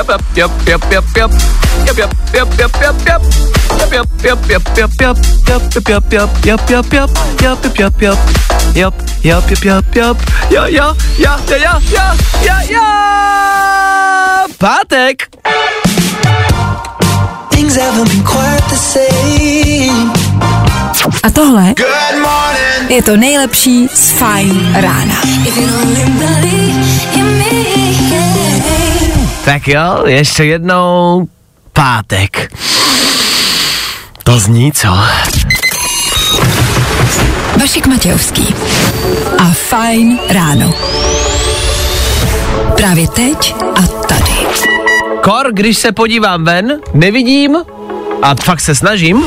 Yep, yep, yep, yep, yep, yep. Yep, yep, yep, yep, yep, yep. Yep, yep, yep, yep, yep, yep. Yep, yep, yep, yep, yep, yep, yep, yep. Yep, yep, yep, yep, yep. Ja. Pátek. Things haven't been quite the same. A tohle Good morning. je to nejlepší z Fajn rána. If you only believe in me, yeah. Tak jo, ještě jednou pátek. To zní co? Vašek Matějovský a Fajn ráno. Právě teď a tady. Kor, když se podívám ven, nevidím, a fakt se snažím,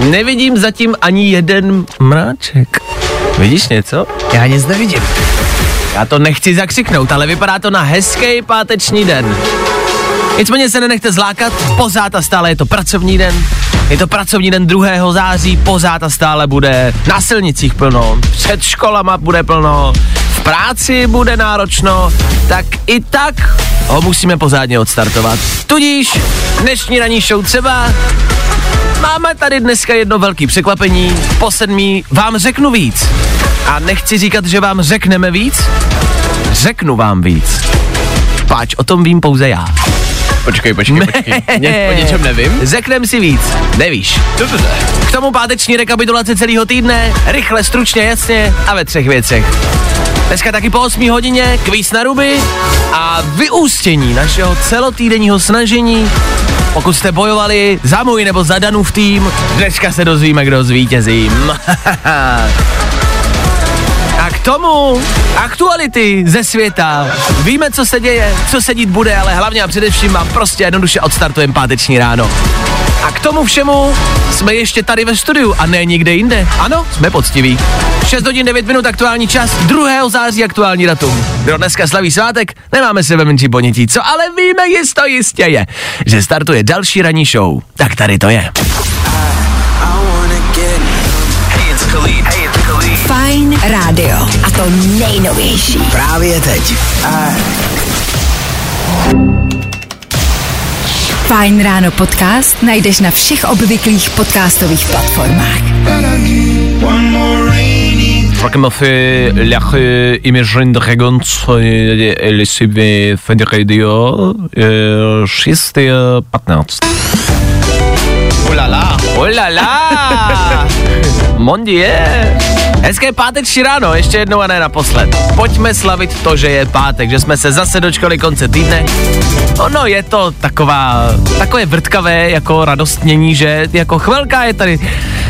nevidím zatím ani jeden mráček. Vidíš něco? Já nic nevidím. Já to nechci zakřiknout, ale vypadá to na hezký páteční den. Nicméně se nenechte zlákat, pořád a stále je to pracovní den. Je to pracovní den 2. září, pořád a stále bude na silnicích plno, před školama bude plno, v práci bude náročno, tak i tak ho musíme pořádně odstartovat. Tudíž dnešní ranní show třeba Máme tady dneska jedno velké překvapení. Po sedmí vám řeknu víc. A nechci říkat, že vám řekneme víc, řeknu vám víc. Páč, o tom vím pouze já. Počkej, počkej, počkej. Ně, o něčem nevím? Řeknem si víc. Nevíš. Dobře. K tomu páteční rekapitulace celého týdne, rychle, stručně, jasně a ve třech věcech. Dneska taky po 8 hodině kvíz na ruby a vyústění našeho celotýdenního snažení. Pokud jste bojovali za můj nebo za Danův tým, dneska se dozvíme, kdo zvítězí. K tomu aktuality ze světa. Víme, co se děje, co se dít bude, ale hlavně a především vám prostě jednoduše odstartujeme páteční ráno. A k tomu všemu jsme ještě tady ve studiu a ne nikde jinde. Ano, jsme poctiví. 6 hodin 9 minut aktuální čas, 2. září aktuální datum. Kdo dneska slaví svátek, nemáme sebe menší ponětí, co ale víme jisto jistě je, že startuje další ranní show. Tak tady to je. Fajn rádio. A to nejnovější. Právě teď. Fajn ráno podcast najdeš na všech obvyklých podcastových platformách. Rockemuffy, Lachy, Imagine Dragons, LCV, Fed Radio, 6.15. Ulala. Ulala! Mon Dieu. Hezké páteční ráno, ještě jednou a ne naposled. Pojďme slavit to, že je pátek, že jsme se zase dočkali konce týdne. Ono je to taková, takové vrtkavé jako radostnění, že jako chvilka je tady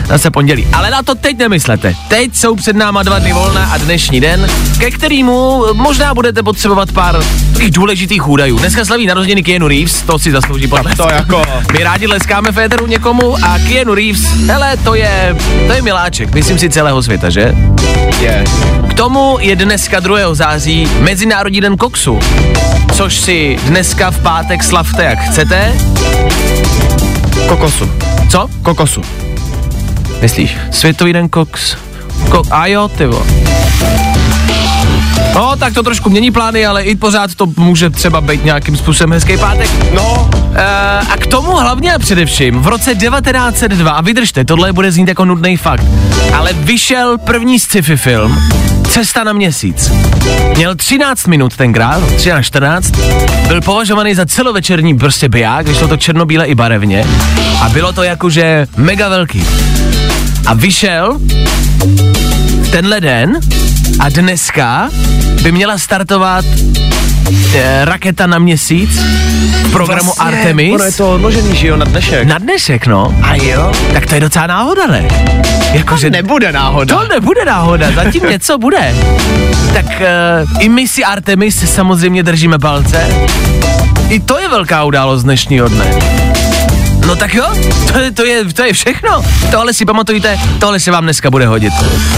zase pondělí. Ale na to teď nemyslete. Teď jsou před náma dva dny volna a dnešní den, ke kterému možná budete potřebovat pár takových důležitých údajů. Dneska slaví narozeniny Keanu Reeves, to si zaslouží potlesk. To jako... My rádi leskáme Féteru někomu a Keanu Reeves, hele, to je, to je miláček, myslím si celého světa, že? Je. K tomu je dneska 2. září Mezinárodní den koksu, což si dneska v pátek slavte jak chcete. Kokosu. Co? Kokosu. Myslíš? Světový den koks. Ko- a jo, ty. No, tak to trošku mění plány, ale i pořád to může třeba být nějakým způsobem hezký pátek. No, E, a k tomu hlavně a především v roce 1902, a vydržte, tohle bude znít jako nudný fakt, ale vyšel první sci-fi film Cesta na měsíc. Měl 13 minut tenkrát, 13-14, byl považovaný za celovečerní prostě biják, vyšlo to černobíle i barevně a bylo to jakože mega velký. A vyšel tenhle den a dneska by měla startovat eh, raketa na měsíc v programu vlastně, Artemis. Ono je to odložený, že jo, na dnešek. Na dnešek, no. A jo? Tak to je docela náhoda, ne? Jakože Nebude náhoda. to nebude náhoda, zatím něco bude. Tak uh, i my si Artemis samozřejmě držíme palce. I to je velká událost dnešního dne. No tak jo, to je, to je, to je všechno. Tohle si pamatujte, tohle se vám dneska bude hodit.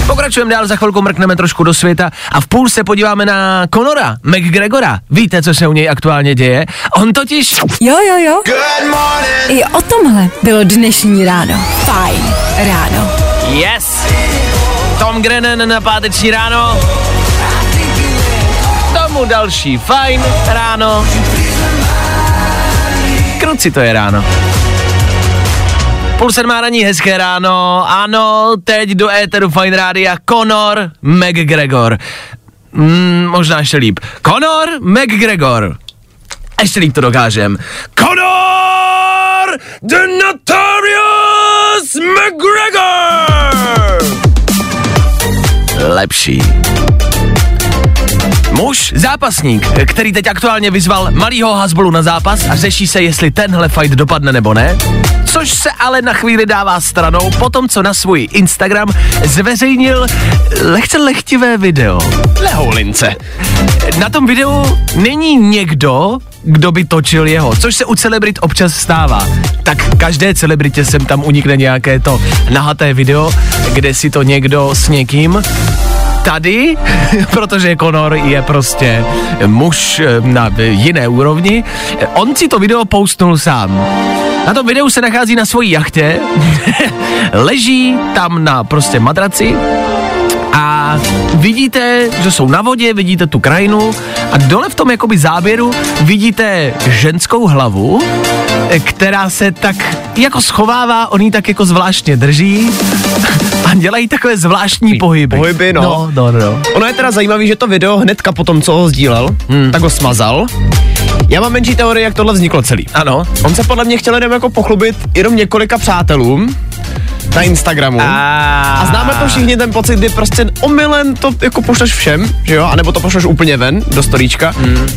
Pokračujeme dál, za chvilku mrkneme trošku do světa a v půl se podíváme na Conora, McGregora. Víte, co se u něj aktuálně děje? On totiž... Jo, jo, jo. Good morning. I o tomhle bylo dnešní ráno. Fajn ráno. Yes! Tom Grennan na páteční ráno. Tomu další fajn ráno. Kruci to je ráno. Půl sedmá raní, hezké ráno. Ano, teď do éteru Fine Rádia Conor McGregor. Mm, možná ještě líp. Conor McGregor. Ještě líp to dokážem. Conor the Notorious McGregor! Lepší. Muž, zápasník, který teď aktuálně vyzval malýho Hasbulu na zápas a řeší se, jestli tenhle fight dopadne nebo ne. Což se ale na chvíli dává stranou po tom, co na svůj Instagram zveřejnil lehce lechtivé video. Lehoulince. Na tom videu není někdo, kdo by točil jeho, což se u celebrit občas stává. Tak každé celebritě sem tam unikne nějaké to nahaté video, kde si to někdo s někým tady, protože Conor je prostě muž eh, na jiné úrovni, on si to video postnul sám. Na tom videu se nachází na svojí jachtě, leží tam na prostě madraci a vidíte, že jsou na vodě, vidíte tu krajinu a dole v tom jakoby záběru vidíte ženskou hlavu, která se tak jako schovává, on ji tak jako zvláštně drží a dělají takové zvláštní pohyby. pohyby, no. no. No, no, Ono je teda zajímavý, že to video hnedka po tom, co ho sdílel, hmm. tak ho smazal. Já mám menší teorii, jak tohle vzniklo celý. Ano. On se podle mě chtěl jenom jako pochlubit jenom několika přátelům na Instagramu. A, A známe to všichni ten pocit, kdy prostě omylem to jako pošleš všem, že jo? A nebo to pošleš úplně ven do storíčka. Mm.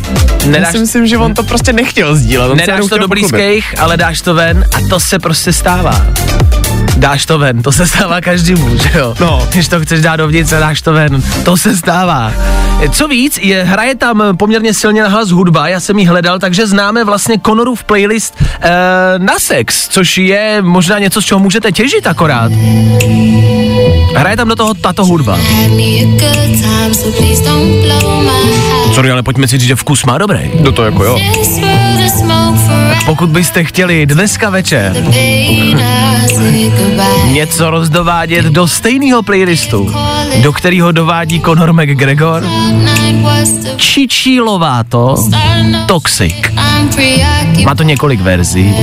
Já Nedáš- si myslím, že on to prostě nechtěl sdílet. on Nedáš to do blízkých, ale dáš to ven a to se prostě stává. Dáš to ven, to se stává každému, že jo? No. Když to chceš dát dovnitř a dáš to ven, to se stává. Co víc, je, hraje tam poměrně silně na hlas hudba, já jsem ji hledal, takže známe vlastně Conorův playlist e, na sex, což je možná něco, z čeho můžete těžit akorát. Hraje tam do toho tato hudba. Sorry, ale pojďme si říct, že vkus má dobrý. Do toho jako jo. Pokud byste chtěli dneska večer něco rozdovádět do stejného playlistu, do kterého dovádí Conor McGregor, Čičí Lovato Toxic. Má to několik verzí,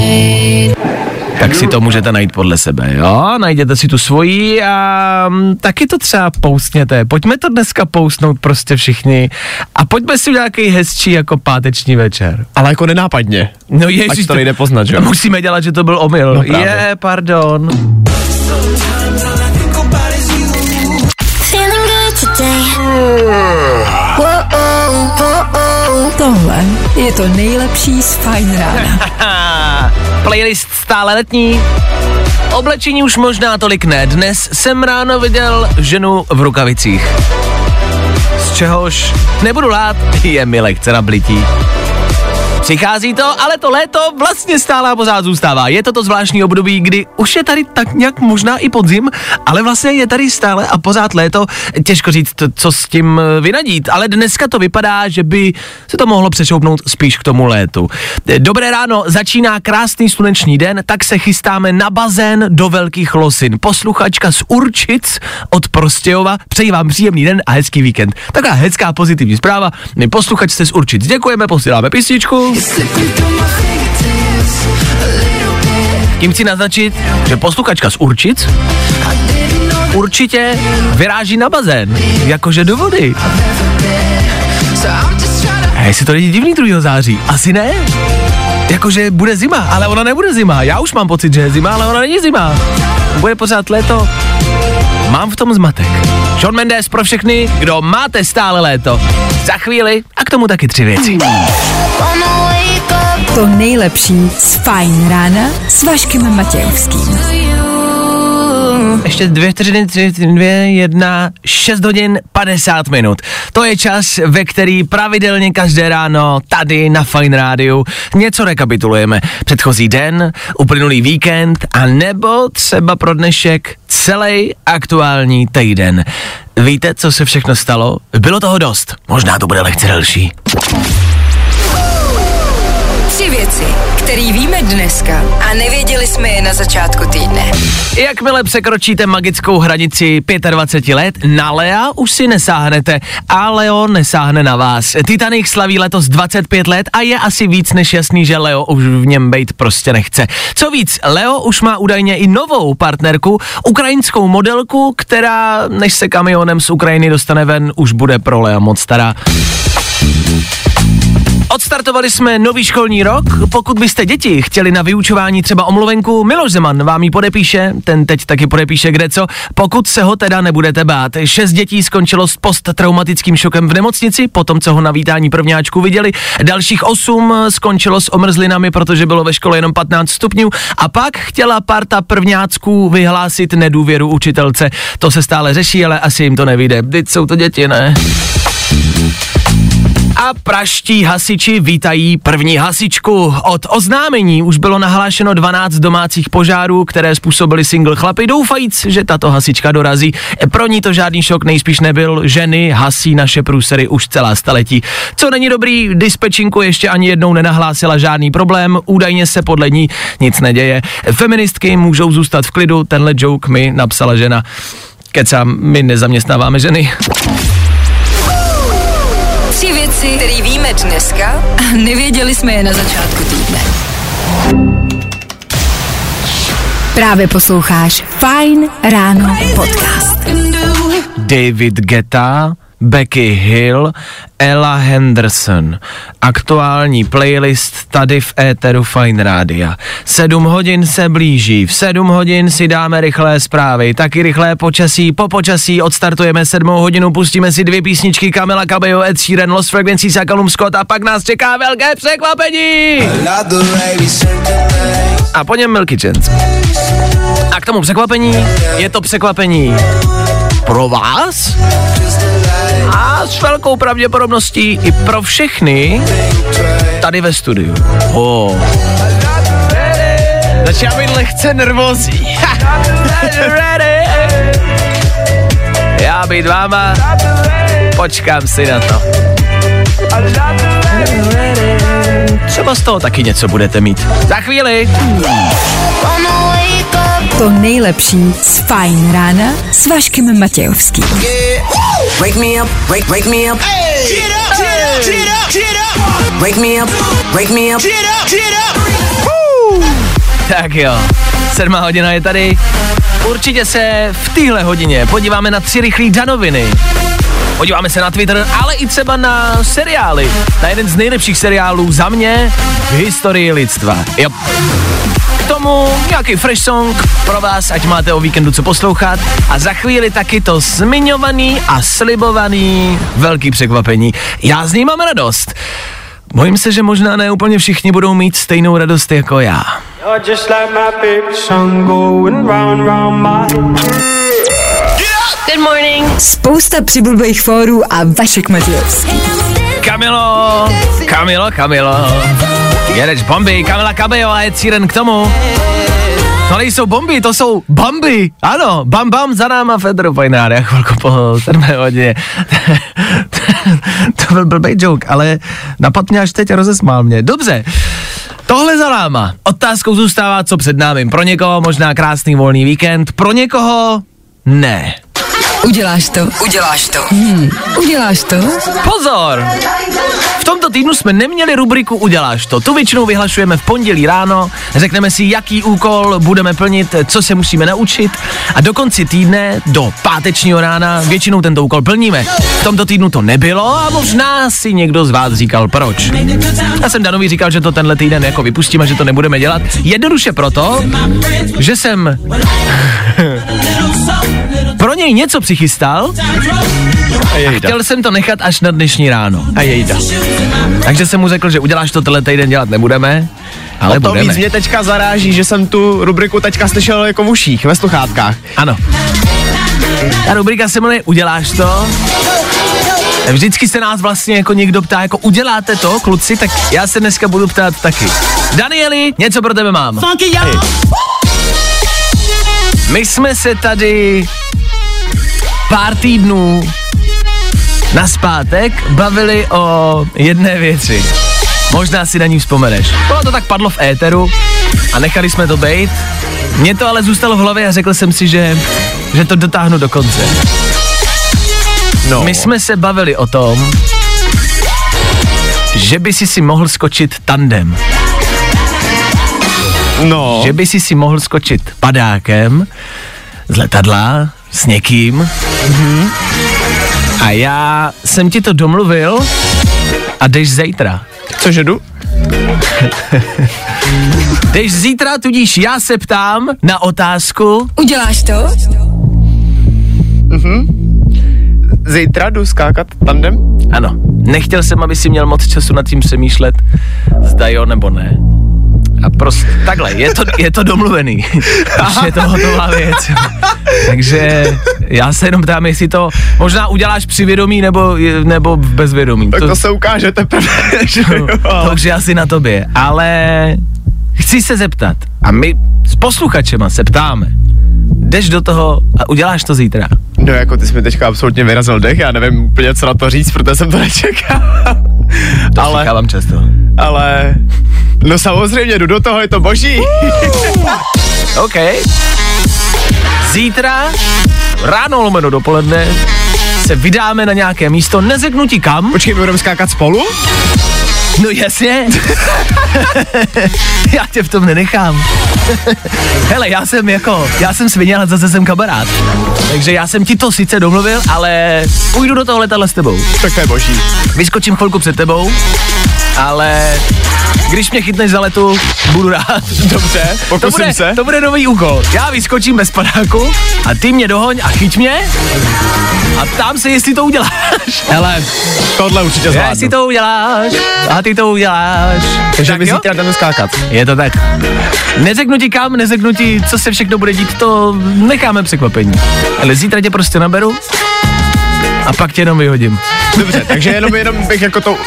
tak si to můžete najít podle sebe, jo? Najděte si tu svoji a mm, taky to třeba poustněte. Pojďme to dneska poustnout prostě všichni a pojďme si udělat nějaký hezčí jako páteční večer. Ale jako nenápadně. No ježiš, to nejde poznat, že? Musíme dělat, že to byl omyl. No právě. je, pardon. Feeling good today. Tohle je to nejlepší z Fajn rána. Playlist stále letní. Oblečení už možná tolik ne. Dnes jsem ráno viděl ženu v rukavicích. Z čehož nebudu lát, je mi lehce na blití. Přichází to, ale to léto vlastně stále a pořád zůstává. Je to to zvláštní období, kdy už je tady tak nějak možná i podzim, ale vlastně je tady stále a pořád léto. Těžko říct, co s tím eh, vynadít, ale dneska to vypadá, že by se to mohlo přešoupnout spíš k tomu létu. Dobré ráno, začíná krásný sluneční den, tak se chystáme na bazén do Velkých Losin. Posluchačka z Určic od Prostějova, přeji vám příjemný den a hezký víkend. Taková hezká pozitivní zpráva. My posluchačce z Určic děkujeme, posíláme písničku. Tím chci naznačit, že posluchačka z Určic určitě vyráží na bazén, jakože do vody. A jestli to není divný 2. září? Asi ne. Jakože bude zima, ale ona nebude zima. Já už mám pocit, že je zima, ale ona není zima. Bude pořád léto. Mám v tom zmatek. Sean Mendes pro všechny, kdo máte stále léto. Za chvíli a k tomu taky tři věci. To nejlepší z Fajn rána s Vaškem Matějovským. Ještě dvě vteřiny, tři, dvě, jedna, šest hodin, 50 minut. To je čas, ve který pravidelně každé ráno tady na Fine Rádiu něco rekapitulujeme. Předchozí den, uplynulý víkend a nebo třeba pro dnešek celý aktuální týden. Víte, co se všechno stalo? Bylo toho dost. Možná to bude lehce delší. Které víme dneska a nevěděli jsme je na začátku týdne. Jakmile překročíte magickou hranici 25 let, na Lea už si nesáhnete a Leo nesáhne na vás. Titanic slaví letos 25 let a je asi víc než jasný, že Leo už v něm být prostě nechce. Co víc, Leo už má údajně i novou partnerku, ukrajinskou modelku, která než se kamionem z Ukrajiny dostane ven, už bude pro Lea moc stará. Odstartovali jsme nový školní rok. Pokud byste děti chtěli na vyučování třeba omluvenku, Miloš Zeman vám ji podepíše, ten teď taky podepíše kde co, pokud se ho teda nebudete bát. Šest dětí skončilo s posttraumatickým šokem v nemocnici, potom co ho na vítání prvňáčku viděli. Dalších osm skončilo s omrzlinami, protože bylo ve škole jenom 15 stupňů. A pak chtěla parta prvňácků vyhlásit nedůvěru učitelce. To se stále řeší, ale asi jim to nevyjde. Teď jsou to děti, ne? A praští hasiči vítají první hasičku. Od oznámení už bylo nahlášeno 12 domácích požárů, které způsobily single chlapy, doufajíc, že tato hasička dorazí. Pro ní to žádný šok nejspíš nebyl. Ženy hasí naše průsery už celá staletí. Co není dobrý, dispečinku ještě ani jednou nenahlásila žádný problém, údajně se podle ní nic neděje. Feministky můžou zůstat v klidu, tenhle joke mi napsala žena. Kecám, my nezaměstnáváme ženy. Věci, které víme dneska a nevěděli jsme je na začátku týdne. Právě posloucháš Fine Ráno podcast. David Guetta, Becky Hill, Ella Henderson. Aktuální playlist tady v éteru Fine Rádia. Sedm hodin se blíží, v sedm hodin si dáme rychlé zprávy, taky rychlé počasí, po počasí odstartujeme sedmou hodinu, pustíme si dvě písničky Kamila Cabello, Ed Sheeran, Lost Frequencies a Callum Scott a pak nás čeká velké překvapení! A po něm Milky Chance. A k tomu překvapení je to překvapení pro vás a s velkou pravděpodobností i pro všechny tady ve studiu. Oh. Začíná být lehce nervózní. Já být váma, počkám si na to. Třeba z toho taky něco budete mít. Za chvíli. To nejlepší z Fine Rána s Vaškem Matějovským. Wake me up, wake, wake me up. Get up, get up, get up, get up. Wake me up, wake me up. Get up, get up. Tak jo, sedmá hodina je tady. Určitě se v téhle hodině podíváme na tři rychlé danoviny. Podíváme se na Twitter, ale i třeba na seriály. Na jeden z nejlepších seriálů za mě v historii lidstva. Jo. K tomu nějaký fresh song pro vás, ať máte o víkendu co poslouchat. A za chvíli taky to zmiňovaný a slibovaný velký překvapení. Já z ní mám radost. Bojím se, že možná ne úplně všichni budou mít stejnou radost jako já. Good morning. Spousta přibulbých fórů a Vašek Matějovský. Kamilo, Kamilo, Kamilo. Jedeš bomby, Kamila Cabello a Ed Sheeran k tomu. To nejsou bomby, to jsou bamby. Ano, bam bam za náma Federu Fajnáry. Já chvilku po sedmé hodině. to byl blbý joke, ale napad mě až teď rozesmál mě. Dobře. Tohle za náma. Otázkou zůstává, co před námi. Pro někoho možná krásný volný víkend, pro někoho ne. Uděláš to, uděláš to. Hmm. Uděláš to? Pozor! V tomto týdnu jsme neměli rubriku Uděláš to. Tu většinou vyhlašujeme v pondělí ráno, řekneme si, jaký úkol budeme plnit, co se musíme naučit a do konci týdne, do pátečního rána, většinou tento úkol plníme. V tomto týdnu to nebylo a možná si někdo z vás říkal proč. Já jsem Danovi říkal, že to tenhle týden jako vypustíme, že to nebudeme dělat. Jednoduše proto, že jsem pro něj něco přichystal a chtěl jsem to nechat až na dnešní ráno. A jejda. Takže jsem mu řekl, že uděláš to tenhle týden dělat nebudeme. Ale o to budeme. víc mě teďka zaráží, že jsem tu rubriku teďka slyšel jako v uších, ve sluchátkách. Ano. Ta rubrika se jmenuje Uděláš to? Vždycky se nás vlastně jako někdo ptá, jako uděláte to, kluci, tak já se dneska budu ptát taky. Danieli, něco pro tebe mám. My jsme se tady pár týdnů na zpátek bavili o jedné věci. Možná si na ní vzpomeneš. Bylo to tak padlo v éteru a nechali jsme to bejt. Mně to ale zůstalo v hlavě a řekl jsem si, že, že to dotáhnu do konce. No. My jsme se bavili o tom, že by si si mohl skočit tandem. no. Že by si si mohl skočit padákem z letadla s někým. A já jsem ti to domluvil a jdeš zítra. Cože jdu? Jdeš zítra, tudíž já se ptám na otázku. Uděláš to? Zítra jdu skákat tandem? Ano, nechtěl jsem, aby si měl moc času nad tím přemýšlet, zda jo nebo ne. A prostě takhle, je to, je to domluvený. Už je to hotová věc. Takže já se jenom ptám, jestli to možná uděláš při vědomí nebo, nebo v bezvědomí. Tak to, se ukáže teprve. že jo. to už je asi na tobě. Ale chci se zeptat, a my s posluchačema se ptáme, jdeš do toho a uděláš to zítra. No jako ty jsi mi teďka absolutně vyrazil dech, já nevím úplně co na to říct, protože jsem to nečekal. To ale, ale... často. Ale, no samozřejmě, jdu do toho, je to boží. OK. Zítra, ráno lomeno dopoledne, se vydáme na nějaké místo, neřeknu ti kam. Počkej, budeme skákat spolu? No jasně. já tě v tom nenechám. Hele, já jsem jako, já jsem svině, ale zase jsem kamarád. Takže já jsem ti to sice domluvil, ale půjdu do toho letadla s tebou. Tak to je boží. Vyskočím chvilku před tebou, ale když mě chytneš za letu, budu rád. Dobře, To pokusím bude, se. to bude nový úkol. Já vyskočím bez padáku a ty mě dohoň a chyť mě a ptám se, jestli to uděláš. Hele, tohle určitě zvládnu. jestli to uděláš a ty to uděláš. Takže jo? zítra jdeme skákat. Je to tak. Neřeknu ti kam, neřeknu ti, co se všechno bude dít, to necháme překvapení. Ale zítra tě prostě naberu a pak tě jenom vyhodím. Dobře, takže jenom, jenom bych jako to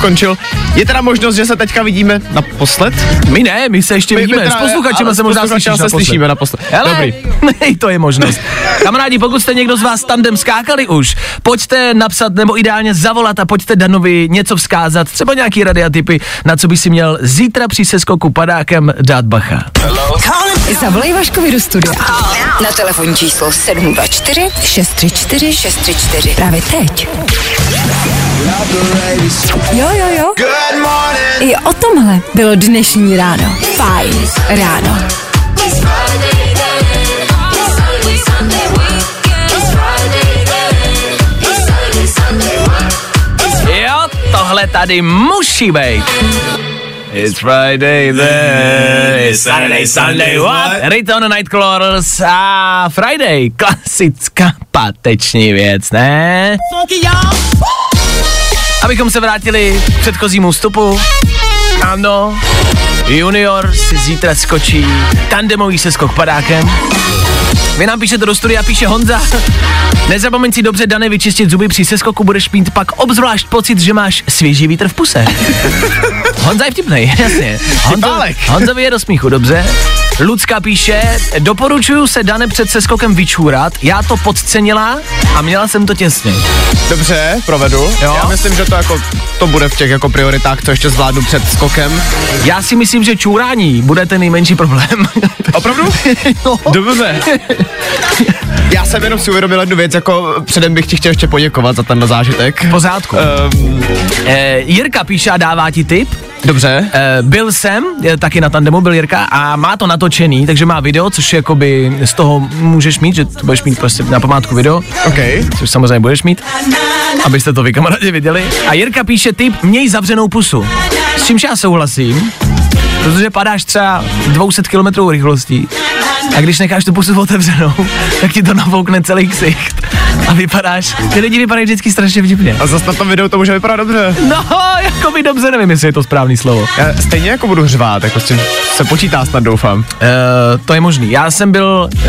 končil. Je teda možnost, že se teďka vidíme naposled? My ne, my se ještě My- my vidíme, teda- s posluchačema ale se možná slyšíš se slyšíme naposled. Hele, Dobrý. to je možnost. Kamarádi, pokud jste někdo z vás tandem skákali už, pojďte napsat nebo ideálně zavolat a pojďte Danovi něco vzkázat, třeba nějaký rady a tipy, na co by si měl zítra při seskoku padákem dát bacha. Zavolej Vaškovi do studia. Na telefonní číslo 724 634 634. Právě teď. Jo, jo, jo. I o tomhle bylo dnešní ráno. Fajn ráno. Jo, tohle tady musí být. It's Friday then, it's Saturday, Sunday, what? Return Nightcrawlers a Friday, klasická pateční věc, ne? Abychom se vrátili k předchozímu vstupu, ano, Junior si zítra skočí tandemový seskok padákem. Vy nám píšete do studia, píše Honza. Nezapomeň si dobře, Dane, vyčistit zuby při seskoku, budeš mít pak obzvlášť pocit, že máš svěží vítr v puse. Honza je vtipnej, jasně. Honzo. Honzovi je do smíchu, dobře. Lucka píše, doporučuju se Dane před seskokem vyčůrat, já to podcenila a měla jsem to těsně. Dobře, provedu. Jo. Já myslím, že to jako, to bude v těch jako prioritách, co ještě zvládnu před skokem. Já si myslím, že čůrání bude ten nejmenší problém. Opravdu? no. Dobře. Já jsem jenom si uvědomil jednu věc, jako předem bych ti chtěl ještě poděkovat za tenhle zážitek. Pořádku. Um, Eh, Jirka píše a dává ti tip. Dobře. Eh, byl jsem, eh, taky na tandemu byl Jirka a má to natočený, takže má video, což jakoby z toho můžeš mít, že to budeš mít prostě na památku video, OK. což samozřejmě budeš mít, abyste to vy kamarádi viděli. A Jirka píše tip, měj zavřenou pusu. S čímž já souhlasím, protože padáš třeba 200 km rychlostí. A když necháš tu pusu otevřenou, tak ti to nafoukne celý ksicht. A vypadáš, ty lidi vypadají vždycky strašně vtipně. A zase na tom videu to může vypadat dobře. No, jako by dobře, nevím, jestli je to správný slovo. Já stejně jako budu řvát, jako s tím se počítá snad doufám. Uh, to je možný. Já jsem byl, uh,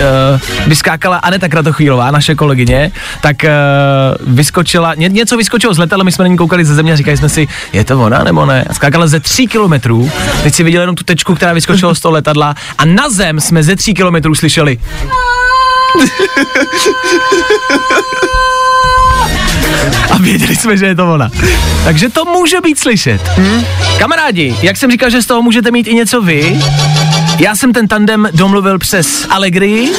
když skákala Aneta Kratochvílová, naše kolegyně, tak uh, vyskočila, ně, něco vyskočilo z letadla, my jsme na ní koukali ze země a říkali jsme si, je to ona nebo ne? A skákala ze tří kilometrů, teď si viděl jenom tu tečku, která vyskočila z toho letadla a na zem jsme ze tří kilometrů slyšeli. A věděli jsme, že je to ona. Takže to může být slyšet. Hmm? Kamarádi, jak jsem říkal, že z toho můžete mít i něco vy, já jsem ten tandem domluvil přes Allegri,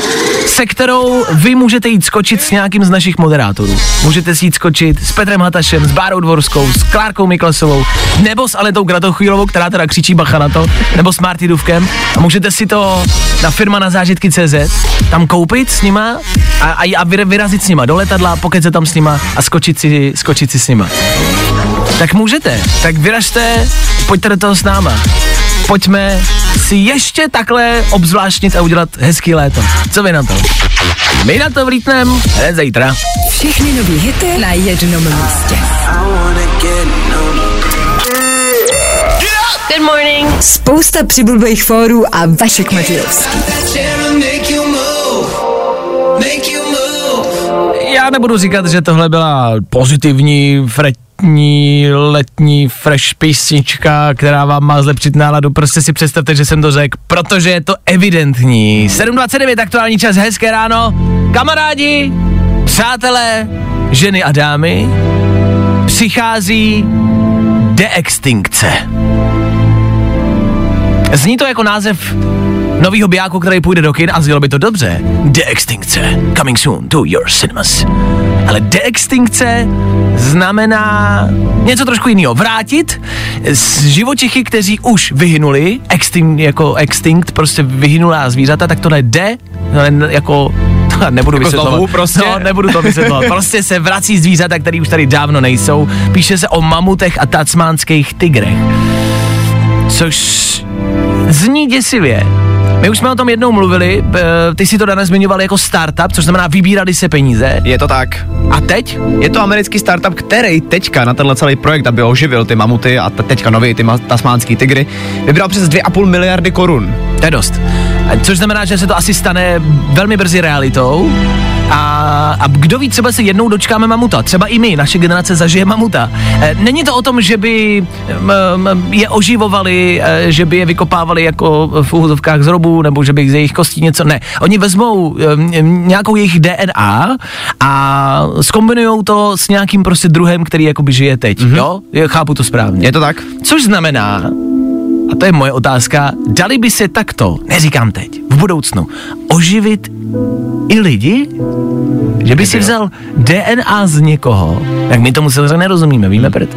se kterou vy můžete jít skočit s nějakým z našich moderátorů. Můžete si jít skočit s Petrem Hatašem, s Bárou Dvorskou, s Klárkou Miklasovou, nebo s Aletou Kratochvílovou, která teda křičí bacha na to, nebo s Marty Duvkem. A můžete si to na firma na zážitky CZ tam koupit s nima a, a, a vyra- vyrazit s nima do letadla, pokud se tam s nima a skočit si, skočit si s nima. Tak můžete, tak vyražte, pojďte do toho s náma. Pojďme si ještě takhle obzvláštnit a udělat hezký léto. Co vy na to? My na to vlítnem hned zítra. Všechny nový hity na jednom místě. Good morning. Spousta přibulbých fórů a Vašek Matějovský. Já nebudu říkat, že tohle byla pozitivní, fretní, letní fresh písnička, která vám má zlepšit náladu. Prostě si představte, že jsem to řekl, protože je to evidentní. 7.29 aktuální čas, hezké ráno. Kamarádi, přátelé, ženy a dámy, přichází deextinkce. Zní to jako název novýho bijáku, který půjde do kin a znělo by to dobře. Deextinkce. Coming soon to your cinemas. Ale deextinkce znamená něco trošku jiného. Vrátit z živočichy, kteří už vyhynuli, extinct, jako extinct, prostě vyhynulá zvířata, tak to ne de, jako nebudu Jako vysvětlovat. znovu prostě? No, nebudu to vysvětlovat. Prostě se vrací zvířata, které už tady dávno nejsou. Píše se o mamutech a tasmánských tigrech. Což zní děsivě. My už jsme o tom jednou mluvili, eh, ty si to dnes zmiňoval jako startup, což znamená vybírali se peníze. Je to tak. A teď? Je to americký startup, který teďka na tenhle celý projekt, aby oživil ty mamuty a te- teďka nový ty tasmánský tygry, vybral přes 2,5 miliardy korun. To je dost. Což znamená, že se to asi stane velmi brzy realitou. A, a kdo ví, třeba se jednou dočkáme mamuta. Třeba i my, naše generace zažije mamuta. E, není to o tom, že by je oživovali, e, že by je vykopávali jako v úvodovkách z robů, nebo že by z jejich kostí něco. Ne. Oni vezmou e, nějakou jejich DNA a skombinují to s nějakým prostě druhem, který jakoby žije teď. Mm-hmm. Jo? Chápu to správně. Je to tak? Což znamená, a to je moje otázka, dali by se takto, neříkám teď, v budoucnu, oživit i lidi? Že by si vzal DNA z někoho, tak my tomu samozřejmě nerozumíme, víme prd.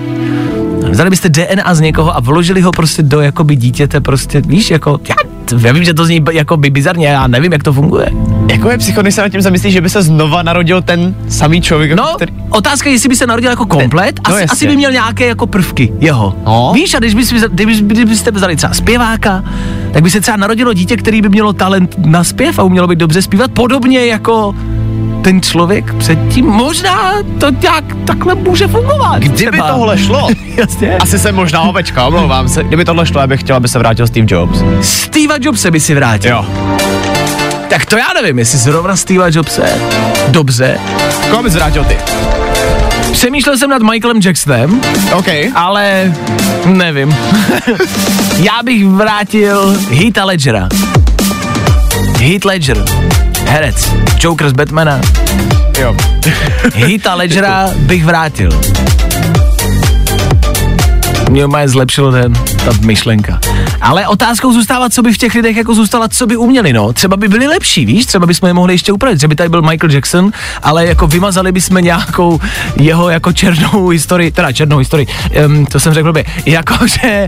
Vzali byste DNA z někoho a vložili ho prostě do jakoby dítěte, prostě, víš, jako, já, já vím, že to zní jako by bizarně, já nevím, jak to funguje. Jako je psycho, se nad tím zamyslíš, že by se znova narodil ten samý člověk, jako No, který... otázka je, jestli by se narodil jako komplet, No, asi, jasně. asi by měl nějaké jako prvky jeho. No. Víš, a když, bys, když, kdybyste vzali třeba zpěváka, tak by se třeba narodilo dítě, který by mělo talent na zpěv a umělo by dobře zpívat, podobně jako ten člověk předtím. Možná to nějak takhle může fungovat. Kdyby třeba. tohle šlo, Jasně. asi jsem možná ovečka, omlouvám se. Kdyby tohle šlo, já bych chtěl, aby se vrátil Steve Jobs. Steve Jobse by si vrátil. Jo. Tak to já nevím, jestli zrovna Steve Jobse. Dobře. Koho bys vrátil ty? Přemýšlel jsem nad Michaelem Jacksonem, OK. ale nevím. Já bych vrátil Heath Ledgera. Heath Ledger, herec, Joker z Batmana. Jo. Heatha Ledgera bych vrátil. Mě má zlepšilo ten, ta myšlenka. Ale otázkou zůstává, co by v těch lidech jako zůstala, co by uměli, no. Třeba by byli lepší, víš, třeba bychom je mohli ještě upravit. Třeba by tady byl Michael Jackson, ale jako vymazali bychom nějakou jeho jako černou historii, teda černou historii, um, to jsem řekl by, jakože...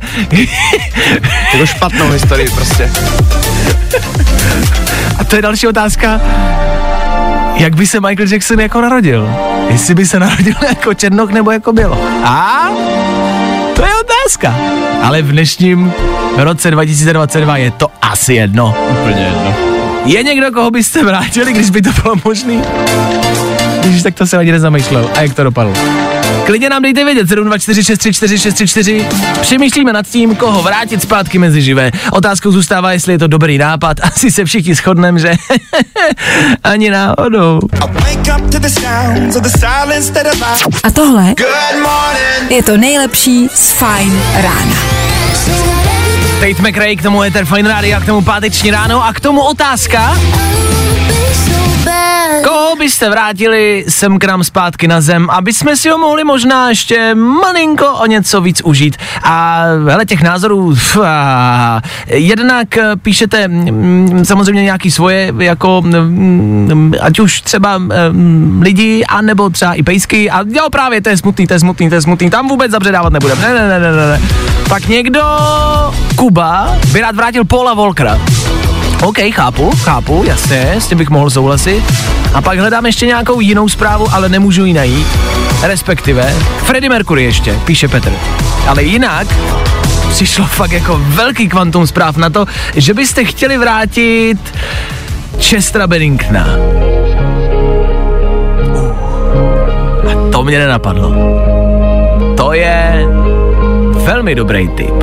Jako špatnou historii prostě. A to je další otázka. Jak by se Michael Jackson jako narodil? Jestli by se narodil jako černoch nebo jako bylo? A? To je otázka. Ale v dnešním roce 2022 je to asi jedno. Úplně jedno. Je někdo, koho byste vrátili, když by to bylo možný? Když tak to se ani nezamýšlel. A jak to dopadlo? Klidně nám dejte vědět 724634634. Přemýšlíme nad tím, koho vrátit zpátky mezi živé. Otázkou zůstává, jestli je to dobrý nápad. Asi se všichni shodneme, že ani náhodou. A tohle je to nejlepší z Fine rána. Tate McRae, k tomu Ether Fine Radio, a k tomu páteční ráno a k tomu otázka. Koho byste vrátili sem k nám zpátky na zem, aby jsme si ho mohli možná ještě malinko o něco víc užít. A hele, těch názorů, f, a, jednak eh, píšete mm, samozřejmě nějaký svoje, jako mm, ať už třeba mm, lidi, anebo třeba i pejsky. A jo, právě, to je smutný, to je smutný, to je smutný, tam vůbec zabředávat nebudeme. Ne, ne, ne, ne, ne. Pak někdo, Kuba, by rád vrátil Paula Volkera. OK, chápu, chápu, jasně, s tím bych mohl souhlasit. A pak hledám ještě nějakou jinou zprávu, ale nemůžu ji najít. Respektive, Freddie Mercury ještě, píše Petr. Ale jinak přišlo fakt jako velký kvantum zpráv na to, že byste chtěli vrátit Chestera Benningtona. A to mě nenapadlo. To je velmi dobrý tip.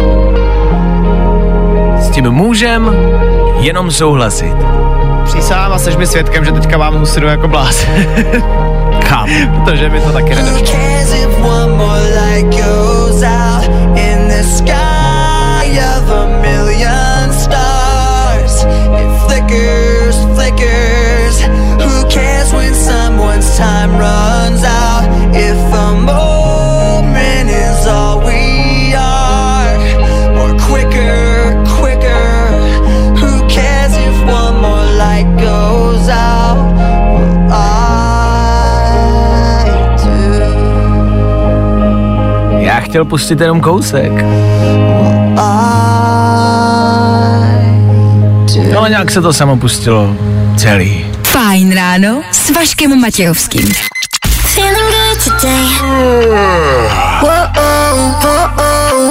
S tím můžem jenom souhlasit. Přísám a seš mi svědkem, že teďka vám husidu jako blás. Chápu. Protože mi to taky nedošlo. Time runs out if a moment is all we chtěl pustit jenom kousek. No a nějak se to samo pustilo celý. Fajn ráno s Vaškem Matějovským.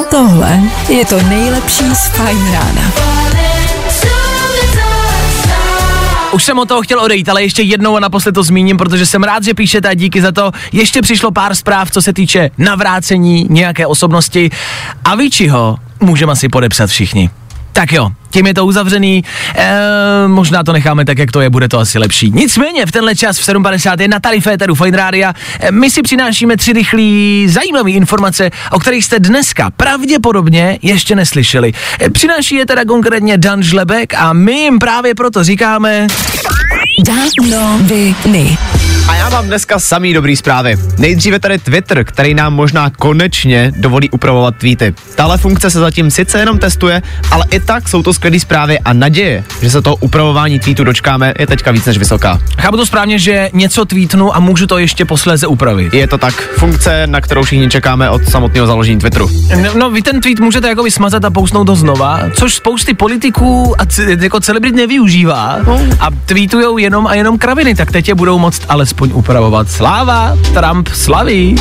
Tohle je to nejlepší z Fajn rána. Už jsem o toho chtěl odejít, ale ještě jednou a naposled to zmíním, protože jsem rád, že píšete a díky za to. Ještě přišlo pár zpráv, co se týče navrácení nějaké osobnosti a Vičiho můžeme asi podepsat všichni. Tak jo, tím je to uzavřený, e, možná to necháme tak, jak to je, bude to asi lepší. Nicméně v tenhle čas v 7.50 je Natali Féteru Fine Rádia. E, my si přinášíme tři rychlé zajímavé informace, o kterých jste dneska pravděpodobně ještě neslyšeli. E, přináší je teda konkrétně Dan Žlebek a my jim právě proto říkáme... Danoviny. A já mám dneska samý dobrý zprávy. Nejdříve tady Twitter, který nám možná konečně dovolí upravovat tweety. Tahle funkce se zatím sice jenom testuje, ale i tak jsou to skvělé zprávy a naděje, že se toho upravování tweetu dočkáme, je teďka víc než vysoká. Chápu to správně, že něco tweetnu a můžu to ještě posléze upravit. Je to tak funkce, na kterou všichni čekáme od samotného založení Twitteru. No, no, vy ten tweet můžete jako smazat a pousnout ho znova, což spousty politiků a c- jako celebrit nevyužívá a tweetujou jenom a jenom kraviny, tak teď je budou moct alespoň upravovat. Sláva, Trump slaví.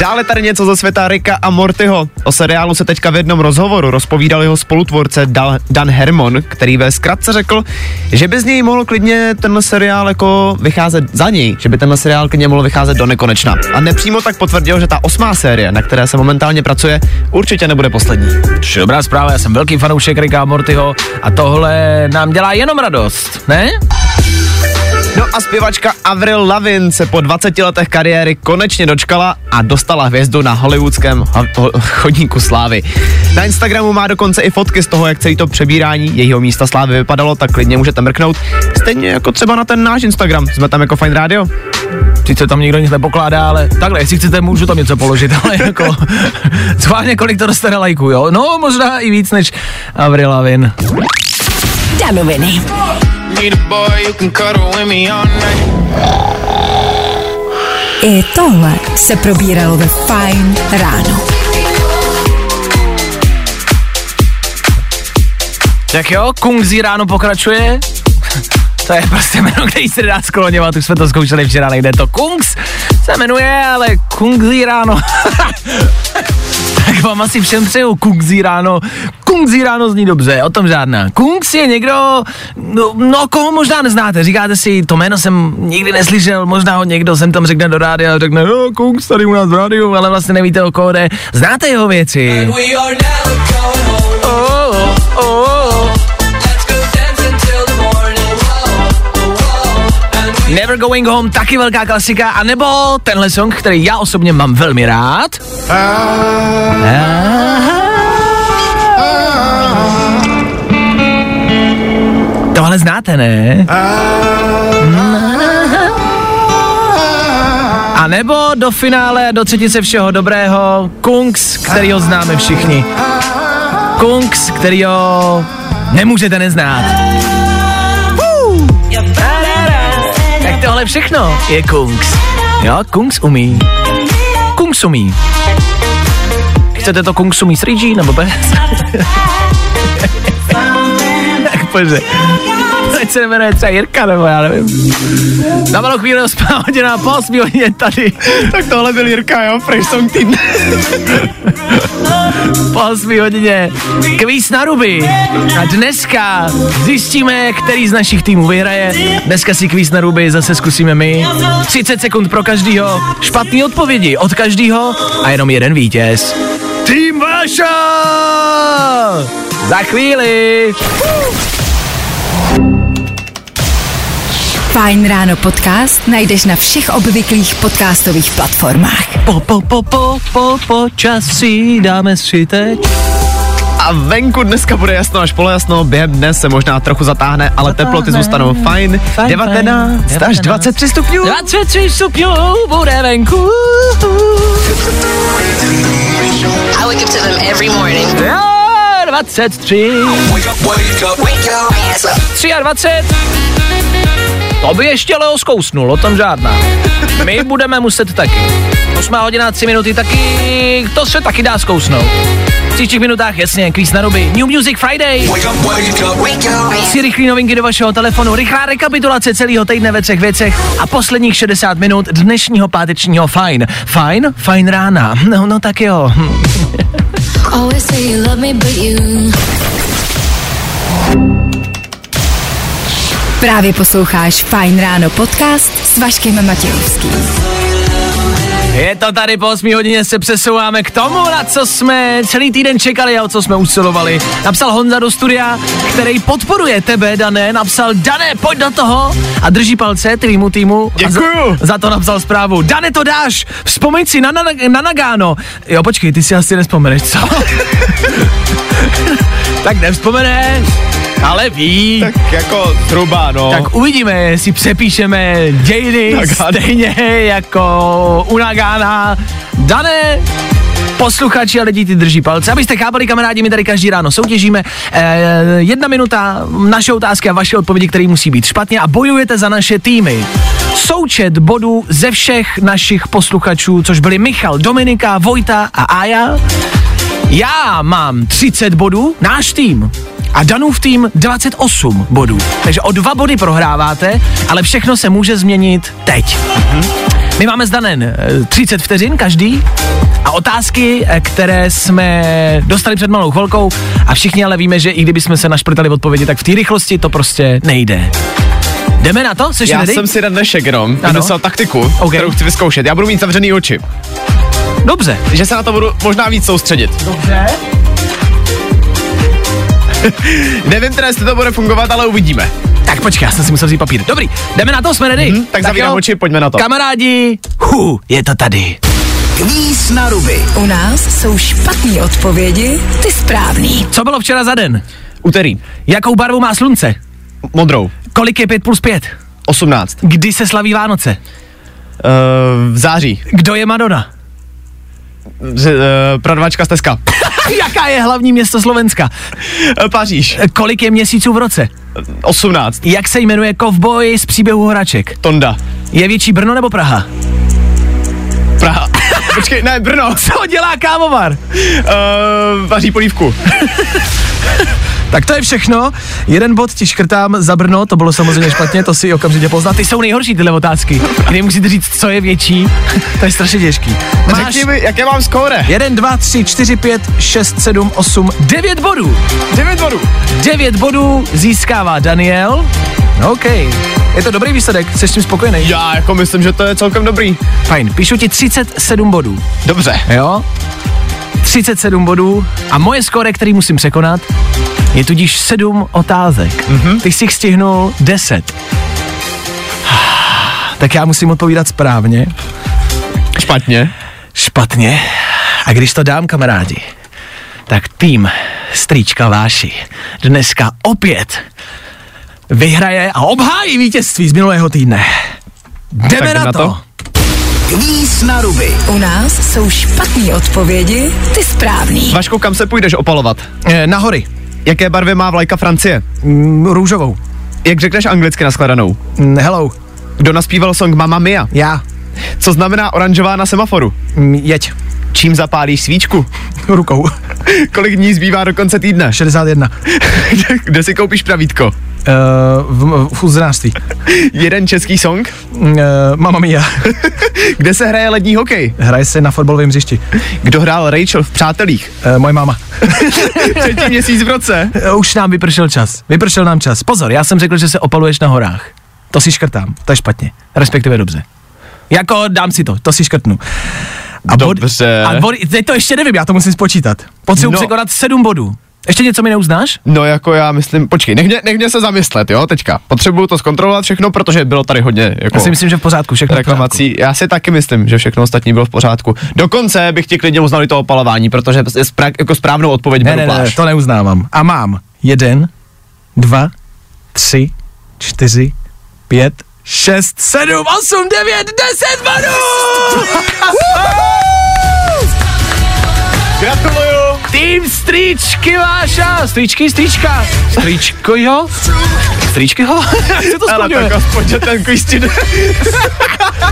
Dále tady něco ze světa Rika a Mortyho. O seriálu se teďka v jednom rozhovoru rozpovídal jeho spolutvorce Dal- Dan Hermon, který ve zkratce řekl, že by z něj mohl klidně ten seriál jako vycházet za něj, že by ten seriál klidně mohl vycházet do nekonečna. A nepřímo tak potvrdil, že ta osmá série, na které se momentálně pracuje, určitě nebude poslední. Dobrá zpráva, já jsem velký fanoušek Ricka a Mortyho a tohle nám dělá jenom radost, ne? No a zpěvačka Avril Lavigne se po 20 letech kariéry konečně dočkala a dostala hvězdu na hollywoodském ho- ho- chodníku slávy. Na Instagramu má dokonce i fotky z toho, jak celý to přebírání jejího místa slávy vypadalo, tak klidně můžete mrknout. Stejně jako třeba na ten náš Instagram, jsme tam jako Fine Radio. Sice tam nikdo nic nepokládá, ale takhle, jestli chcete, můžu tam něco položit, ale jako schválně kolik to dostane lajků, jo? No, možná i víc než Avril Lavigne. Danoviny. Need a boy you can cuddle with me all night. I tohle se probíralo ve Fajn ráno. Tak jo, Kung Zi ráno pokračuje. To je prostě jméno, který se dá skloněvat, už jsme to zkoušeli včera, nejde to. Kungs se jmenuje, ale Kung Zi ráno. tak vám asi všem přeju Kungzí ráno. Kungzí ráno zní dobře, o tom žádná. Kungs je někdo, no, no koho možná neznáte, říkáte si, to jméno jsem nikdy neslyšel, možná ho někdo sem tam řekne do rádia a řekne, no Kungs tady u nás v rádiu, ale vlastně nevíte o koho jde. Znáte jeho věci? Oh, Never Going Home, taky velká klasika, a nebo tenhle song, který já osobně mám velmi rád. Tohle znáte, ne? A nebo do finále, do třetice všeho dobrého, Kungs, kterýho známe všichni. Kungs, kterýho nemůžete neznát. Tohle všechno je Kungs. Jo, Kungs umí. Kungs umí. Chcete to Kungs umí s Rigi, nebo bez? tak pojďte. Teď se jmenuje třeba Jirka, nebo já nevím. Na malou chvíli osmá hodina, po osmí hodině tady. Tak tohle byl Jirka, jo, Fresh Song Team. Po 8 hodině kvíz na ruby. A dneska zjistíme, který z našich týmů vyhraje. Dneska si kvíz na ruby zase zkusíme my. 30 sekund pro každýho, špatný odpovědi od každýho a jenom jeden vítěz. Tým Váša! Za chvíli. Fajn ráno podcast najdeš na všech obvyklých podcastových platformách. Po, po, po, po, po, počasí dáme si teď. A venku dneska bude jasno až polojasno, během dne se možná trochu zatáhne, ale teploty zůstanou fajn. Fajn, 19 fajn. až 23 stupňů. 23 stupňů bude venku. I wake up to them every morning. Jo, 23. 23. To by ještě Leo zkousnul, o tom žádná. My budeme muset taky. 8 hodina 3 minuty taky, to se taky dá zkousnout. V příštích minutách jasně, kvíz na ruby. New Music Friday. Tři rychlé novinky do vašeho telefonu, rychlá rekapitulace celého týdne ve třech věcech a posledních 60 minut dnešního pátečního fajn. Fajn? Fajn rána. No, no tak jo. Právě posloucháš Fajn ráno podcast s Vaškem Matějovským. Je to tady po 8 hodině se přesouváme k tomu, na co jsme celý týden čekali a o co jsme usilovali. Napsal Honza do studia, který podporuje tebe, Dané, napsal Dané, pojď do toho a drží palce tvýmu týmu. Děkuju. za, za to napsal zprávu. Dané, to dáš, vzpomeň si na, na, na Nagano. Jo, počkej, ty si asi nespomeneš, co? tak nevzpomene, ale ví. Tak jako zhruba, no. Tak uvidíme, jestli přepíšeme dějiny Nagano. stejně jako u Nagana. Dané, posluchači a lidi ty drží palce. Abyste chápali, kamarádi, my tady každý ráno soutěžíme. Eh, jedna minuta, naše otázky a vaše odpovědi, které musí být špatně a bojujete za naše týmy. Součet bodů ze všech našich posluchačů, což byli Michal, Dominika, Vojta a Aja. Já mám 30 bodů, náš tým. A Danův tým 28 bodů. Takže o dva body prohráváte, ale všechno se může změnit teď. My máme s Danen eh, 30 vteřin každý a otázky, eh, které jsme dostali před malou chvilkou a všichni ale víme, že i kdyby jsme se našprtali odpovědi, tak v té rychlosti to prostě nejde. Jdeme na to? Jsi Já ready? jsem si na dnešek jenom vymyslel taktiku, Ok. kterou chci vyzkoušet. Já budu mít zavřený oči. Dobře. Že se na to budu možná víc soustředit. Dobře. Nevím teda, jestli to bude fungovat, ale uvidíme. Tak počkej, já jsem si musel vzít papír. Dobrý, jdeme na to, jsme ready? Mhm, tak zavírám jo. oči, pojďme na to. Kamarádi, hu, je to tady. Kvíz na ruby. U nás jsou špatné odpovědi, ty správný. Co bylo včera za den? Úterý. Jakou barvu má slunce? Modrou. Kolik je 5 plus 5? 18. Kdy se slaví Vánoce? Uh, v září. Kdo je Madonna? Z, uh, prodavačka z Teska. Jaká je hlavní město Slovenska? Uh, Paříž. Kolik je měsíců v roce? 18. Jak se jmenuje kovboj z příběhu Horaček? Tonda. Je větší Brno nebo Praha? Praha. Počkej, ne, Brno. Co dělá kávovar? Uh, vaří polívku. Tak to je všechno. Jeden bod ti škrtám za Brno, to bylo samozřejmě špatně, to si okamžitě poznat. Ty jsou nejhorší tyhle otázky, kdy musíte říct, co je větší. to je strašně těžký. Máš Řekni mi, jaké mám skóre? 1, 2, 3, 4, 5, 6, 7, 8, 9 bodů. 9 bodů. 9 bodů získává Daniel. OK. Je to dobrý výsledek, jsi s tím spokojený? Já jako myslím, že to je celkem dobrý. Fajn, píšu ti 37 bodů. Dobře. Jo? 37 bodů a moje skóre, který musím překonat, je tudíž 7 otázek. Mm-hmm. Ty jsi jich stihnul 10. Tak já musím odpovídat správně. Špatně. Špatně. A když to dám, kamarádi, tak tým Strýčka Váši dneska opět vyhraje a obhájí vítězství z minulého týdne. Jdeme na, na to. to. Kvíz na ruby. U nás jsou špatné odpovědi, ty správný. Vašku, kam se půjdeš opalovat? E, na hory. Jaké barvy má vlajka Francie? Mm, růžovou. Jak řekneš anglicky naskladanou? Mm, hello. Kdo naspíval song Mamma Mia? Já. Co znamená oranžová na semaforu? Mm, jeď. Čím zapálíš svíčku? Rukou. Kolik dní zbývá do konce týdne? 61. Kde si koupíš pravítko? Uh, v, v uznářství. Jeden český song? Uh, Mamma mia. Kde se hraje lední hokej? Hraje se na fotbalovém hřišti. Kdo hrál Rachel v Přátelích? Uh, moje máma. Třetí měsíc v roce. Uh, už nám vypršel čas. Vypršel nám čas. Pozor, já jsem řekl, že se opaluješ na horách. To si škrtám. To je špatně. Respektive dobře. Jako dám si to, to si škrtnu. A Dobře. a body, teď to ještě nevím, já to musím spočítat. Potřebuji no. překonat sedm bodů. Ještě něco mi neuznáš? No jako já myslím, počkej, nech mě, nech mě se zamyslet, jo, teďka. Potřebuju to zkontrolovat všechno, protože bylo tady hodně jako Já si myslím, že v pořádku, všechno v pořádku. reklamací. Já si taky myslím, že všechno ostatní bylo v pořádku. Dokonce bych ti klidně uznal i to opalování, protože je sprá, jako správnou odpověď Ne, ne, ne, to neuznávám. A mám jeden, dva, tři, čtyři, pět, šest, sedm, osm, devět, deset bodů! Gratuluju! Tým Strýčky Váša! Strýčky, Strýčka! Strýčko, jo? Strýčky, jo? Jak se to Ale skloňuje? tak aspoň, ten quiz jde.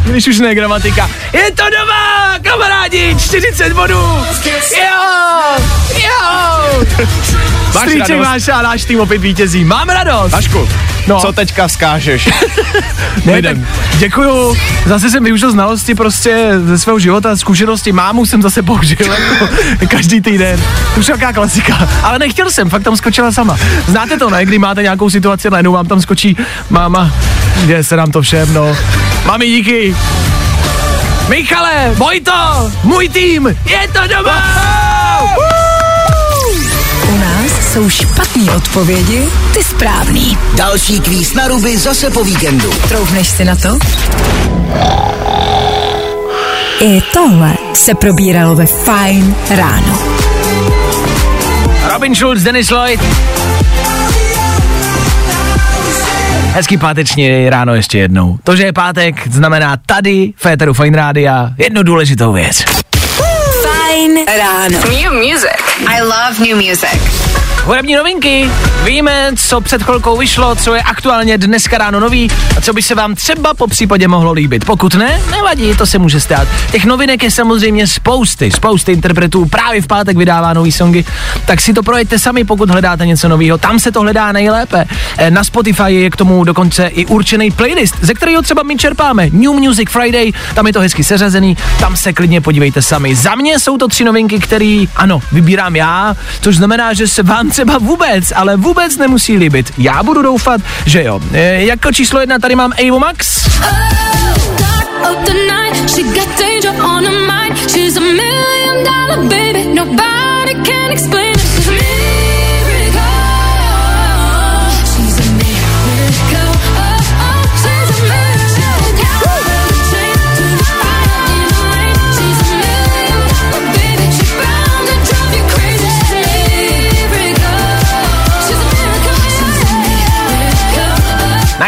Když už ne gramatika. Je to doma, kamarádi, 40 bodů! Jo! Jo! Máš Strýček radost? Váša a náš tým opět vítězí. Mám radost! Vašku, No. co teďka vzkážeš? Ne, tak děkuju. Zase jsem využil znalosti prostě ze svého života, zkušenosti. Mámu jsem zase použil jako každý týden. Už jaká klasika. Ale nechtěl jsem, fakt tam skočila sama. Znáte to, ne? Kdy máte nějakou situaci, najednou vám tam skočí máma. Děje se nám to všem, no. Mami, díky. Michale, Vojto, můj tým, je to doma! Nás jsou špatné odpovědi, ty správný. Další kvíz na ruby zase po víkendu. Troufneš si na to? I tohle se probíralo ve Fine ráno. Robin Schulz, Dennis Lloyd. Hezký páteční ráno ještě jednou. To, že je pátek, znamená tady, Féteru Fine Rádia, jednu důležitou věc. Fine ráno. New music. I love new music. Hudební novinky. Víme, co před chvilkou vyšlo, co je aktuálně dneska ráno nový a co by se vám třeba po případě mohlo líbit. Pokud ne, nevadí, to se může stát. Těch novinek je samozřejmě spousty, spousty interpretů právě v pátek vydává nový songy, tak si to projďte sami, pokud hledáte něco nového. Tam se to hledá nejlépe. Eh, Na Spotify je k tomu dokonce i určený playlist, ze kterého třeba my čerpáme. New Music Friday, tam je to hezky seřazený, tam se klidně podívejte sami. Za mě jsou to tři novinky, které, ano, vybírám já, což znamená, že se vám třeba vůbec, ale vůbec nemusí líbit. Já budu doufat, že jo. E, jako číslo jedna tady mám Avo Max. of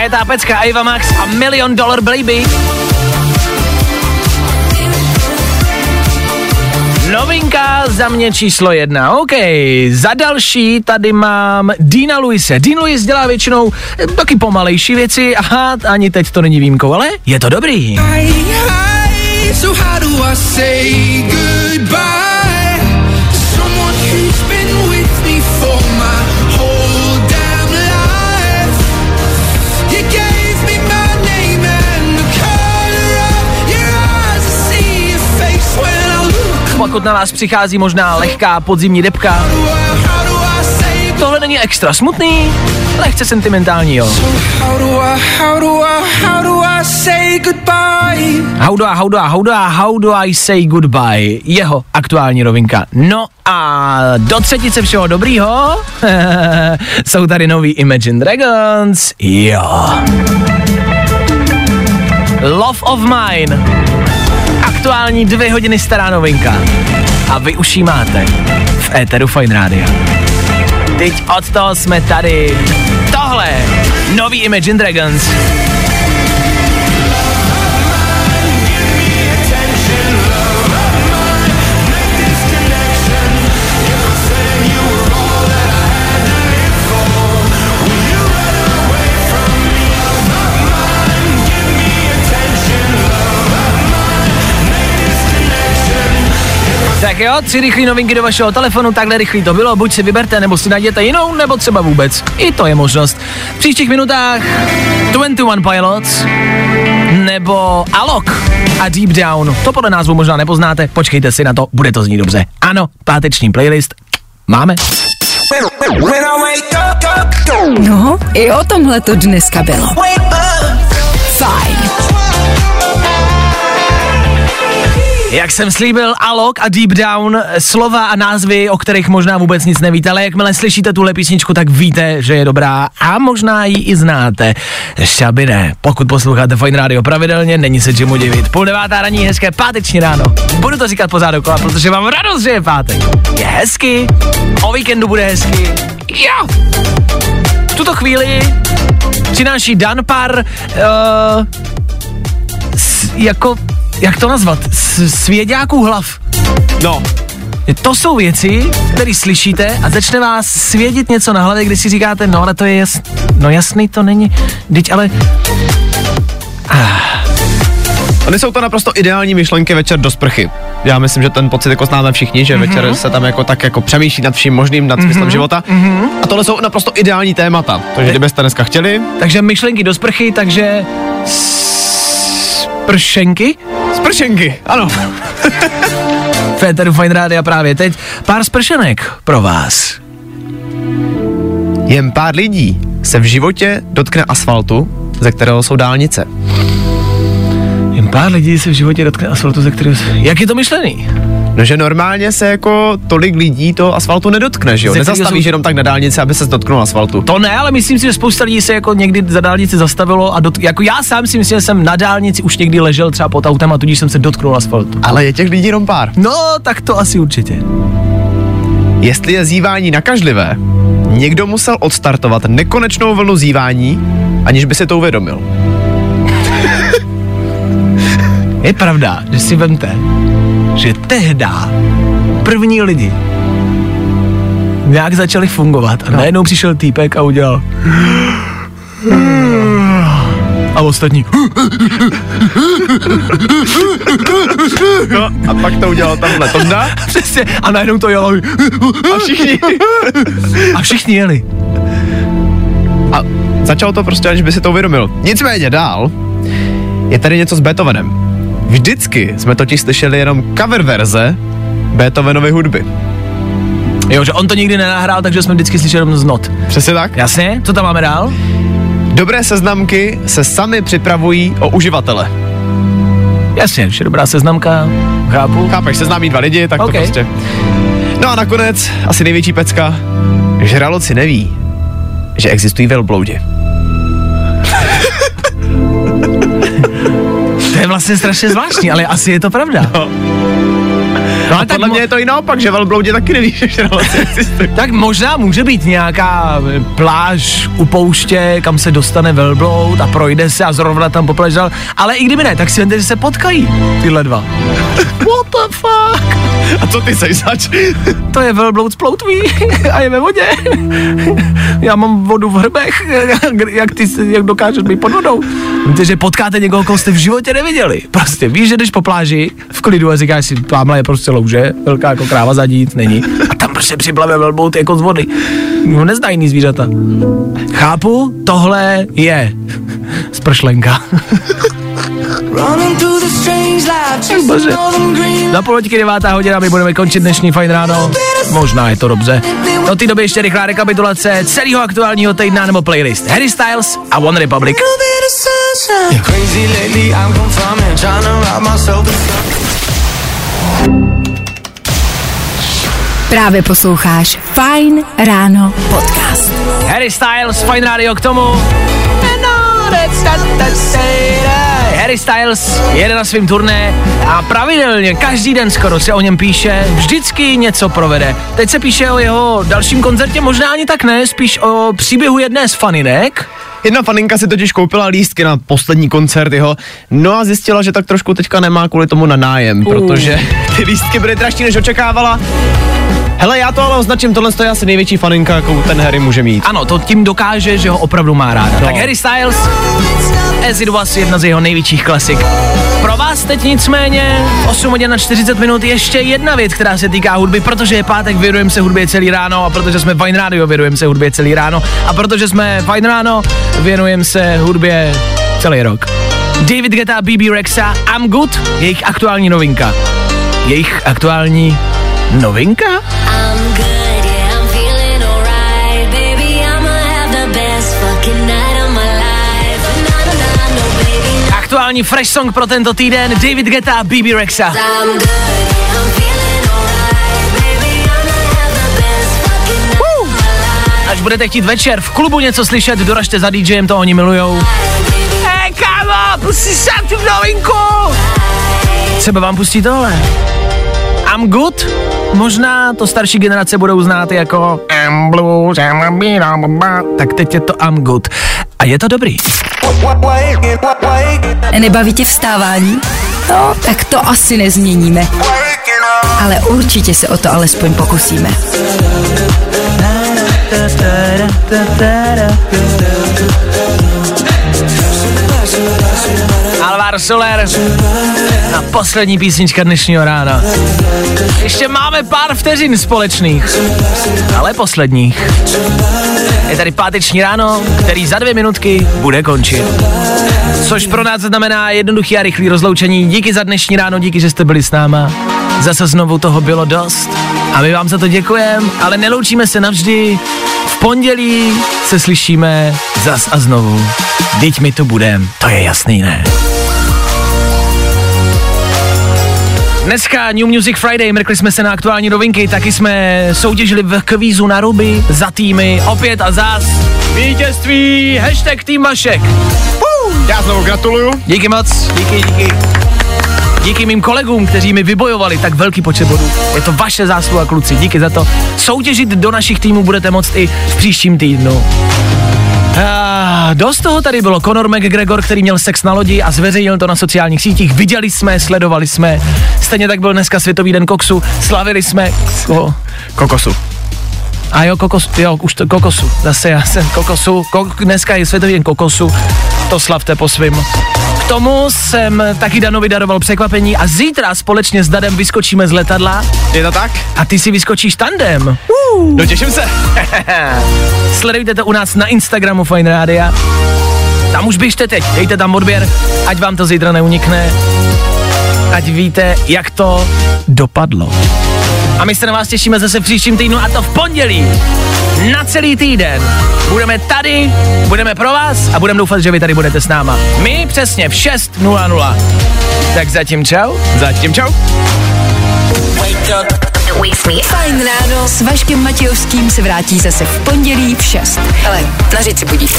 Najetá pecka Ava Max a Million Dollar Baby. Novinka za mě číslo jedna. OK, za další tady mám Dina Luise. Dean Lewis dělá většinou eh, taky pomalejší věci. Aha, ani teď to není výjimkou, ale je to dobrý. So how do I say pokud na vás přichází možná lehká podzimní depka. Tohle není extra smutný, lehce sentimentální, jo. How do I, how do I, how do I? How do I, say goodbye? Jeho aktuální rovinka. No a do třetice všeho dobrýho jsou tady nový Imagine Dragons. Jo. Love of Mine. Aktuální dvě hodiny stará novinka. A vy už ji máte v éteru Fine Radio. Teď od toho jsme tady. Tohle, nový Imagine Dragons. Tak jo, tři rychlé novinky do vašeho telefonu, takhle rychlý to bylo, buď si vyberte, nebo si najděte jinou, nebo třeba vůbec. I to je možnost. V příštích minutách 21 Pilots, nebo Alok a Deep Down. To podle názvu možná nepoznáte, počkejte si na to, bude to znít dobře. Ano, páteční playlist máme. No, i o tomhle to dneska bylo. Fajn. Jak jsem slíbil, Alok a Deep Down, slova a názvy, o kterých možná vůbec nic nevíte, ale jakmile slyšíte tuhle písničku, tak víte, že je dobrá a možná ji i znáte. Ještě aby ne. Pokud posloucháte Fine Radio pravidelně, není se čemu divit. Půl devátá raní, hezké páteční ráno. Budu to říkat pořád dokola, protože mám radost, že je pátek. Je hezky, o víkendu bude hezky. Jo! V tuto chvíli přináší Dan pár uh, s, jako jak to nazvat, svěďáků hlav. No, To jsou věci, které slyšíte a začne vás svědět něco na hlavě, když si říkáte, no ale to je jas, no jasný to není, teď ale Ony jsou to naprosto ideální myšlenky večer do sprchy. Já myslím, že ten pocit jako známe všichni, že mm-hmm. večer se tam jako tak jako přemýšlí nad vším možným, nad smyslem mm-hmm. života. Mm-hmm. A tohle jsou naprosto ideální témata. Takže kdybyste dneska chtěli, takže myšlenky do sprchy, takže spršenky? spršenky, ano. Féteru Fine Rádia právě teď. Pár spršenek pro vás. Jen pár lidí se v životě dotkne asfaltu, ze kterého jsou dálnice. Jen pár lidí se v životě dotkne asfaltu, ze kterého... Jak je to myšlený? No, že normálně se jako tolik lidí to asfaltu nedotkne, že jo? Ze Nezastavíš jsou- jenom tak na dálnici, aby se dotknul asfaltu. To ne, ale myslím si, že spousta lidí se jako někdy za dálnici zastavilo a dot, jako já sám si myslím, že jsem na dálnici už někdy ležel třeba pod autem a tudíž jsem se dotknul asfaltu. Ale je těch lidí jenom pár. No, tak to asi určitě. Jestli je zívání nakažlivé, někdo musel odstartovat nekonečnou vlnu zívání, aniž by se to uvědomil. Je pravda, že si vemte, že tehda první lidi nějak začali fungovat a najednou přišel týpek a udělal a ostatní No a pak to udělal tamhle Tonda přesně a najednou to jelo a všichni. a všichni jeli. A začalo to prostě, aniž by si to uvědomil. Nicméně dál je tady něco s Beethovenem. Vždycky jsme totiž slyšeli jenom cover verze Beethovenovy hudby. Jo, že on to nikdy nenahrál, takže jsme vždycky slyšeli jenom z not. Přesně tak? Jasně, co tam máme dál? Dobré seznamky se sami připravují o uživatele. Jasně, že dobrá seznamka, chápu. Chápeš, seznámí dva lidi, tak OK. to prostě. No a nakonec, asi největší pecka, žraloci neví, že existují velbloudi. Je vlastně strašně zvláštní, ale asi je to pravda. No. No, A podle mo- mě je to i naopak, že velbloudi taky neví, že existují. Tak možná může být nějaká eh, pláž u pouště, kam se dostane velbloud a projde se a zrovna tam popležel, ale i kdyby ne, tak si vemte, že se potkají tyhle dva. What the fuck? A co ty seš zač? To je velbloud z ploutví a je ve vodě. Já mám vodu v hrbech, jak ty jak dokážeš být pod vodou. Víte, že potkáte někoho, koho jste v životě neviděli. Prostě víš, že jdeš po pláži v klidu a říkáš si, tamhle je prostě louže, velká jako kráva zadí, nic není. A tam prostě připlave velbloud jako z vody. No nezná jiný zvířata. Chápu, tohle je spršlenka. Running through the strange life, chasing Bože. all them green Za půl hoďky devátá hodina, my budeme končit dnešní fajn ráno. Možná je to dobře. Do té doby ještě rychlá rekapitulace celého aktuálního týdna nebo playlist. Harry Styles a One Republic. little bit of sunshine. Crazy lately, I'm confirming, trying to rob myself of Právě posloucháš Fine Ráno podcast. Harry Styles, Fine Radio k tomu. Harry Styles jede na svým turné a pravidelně, každý den skoro se o něm píše, vždycky něco provede. Teď se píše o jeho dalším koncertě, možná ani tak ne, spíš o příběhu jedné z faninek. Jedna faninka si totiž koupila lístky na poslední koncert jeho, no a zjistila, že tak trošku teďka nemá kvůli tomu na nájem, protože ty lístky byly dražší, než očekávala. Hele, já to ale označím, tohle je asi největší faninka, jakou ten Harry může mít. Ano, to tím dokáže, že ho opravdu má ráda. No. Tak Harry Styles, As It Was, jedna z jeho největších klasik. Pro vás teď nicméně 8 hodin na 40 minut ještě jedna věc, která se týká hudby, protože je pátek, věnujeme se hudbě celý ráno a protože jsme Fine Radio, věnujeme se hudbě celý ráno a protože jsme Fine Ráno, věnujeme se hudbě celý rok. David Guetta, BB Rexa, I'm Good, jejich aktuální novinka. Jejich aktuální novinka? Aktuální fresh song pro tento týden, David Guetta, BB Rexa. I'm good, yeah, I'm feeling alright. Baby, I'ma have the best fucking night of my life. Až budete chtít večer v klubu něco slyšet, doražte za DJem, to oni milujou. Hej, kámo, pustí sem tu novinku! Třeba vám pustí tohle. I'm good? Možná to starší generace budou znát jako I'm blues, I'm a beat, I'm a. Tak teď je to I'm good. A je to dobrý. Nebaví tě vstávání? No, tak to asi nezměníme. Ale určitě se o to alespoň pokusíme. Alvar Soler na poslední písnička dnešního rána. Ještě máme pár vteřin společných, ale posledních. Je tady páteční ráno, který za dvě minutky bude končit. Což pro nás znamená jednoduchý a rychlý rozloučení. Díky za dnešní ráno, díky, že jste byli s náma. Zase znovu toho bylo dost. A my vám za to děkujeme, ale neloučíme se navždy. V pondělí se slyšíme zas a znovu. Teď my to budem, to je jasný, ne? Dneska New Music Friday, mrkli jsme se na aktuální novinky, taky jsme soutěžili v kvízu na ruby za týmy, opět a zás. Vítězství, hashtag tým Vašek. Já znovu gratuluju. Díky moc, díky, díky. Díky mým kolegům, kteří mi vybojovali tak velký počet bodů. Je to vaše zásluha, kluci, díky za to. Soutěžit do našich týmů budete moct i v příštím týdnu. Ah, dost toho tady bylo. Conor McGregor, který měl sex na lodi a zveřejnil to na sociálních sítích. Viděli jsme, sledovali jsme. Stejně tak byl dneska Světový den koksu. Slavili jsme oh, Kokosu. A jo, kokos, jo, už to kokosu. Zase já jsem kokosu. Kok, dneska je Světový den kokosu. To slavte po svým. K tomu jsem taky Danovi daroval překvapení a zítra společně s Dadem vyskočíme z letadla Je to tak? a ty si vyskočíš tandem. No těším se. Sledujte to u nás na Instagramu Fine Rádia. Tam už běžte teď, dejte tam odběr, ať vám to zítra neunikne. Ať víte, jak to dopadlo. A my se na vás těšíme zase v příštím týdnu a to v pondělí. Na celý týden. Budeme tady, budeme pro vás a budeme doufat, že vy tady budete s náma. My přesně v 6.00. Tak zatím čau. Zatím čau. Fajn ráno s Vaškem Matějovským se vrátí zase v pondělí v 6. Hele, na říci budíte.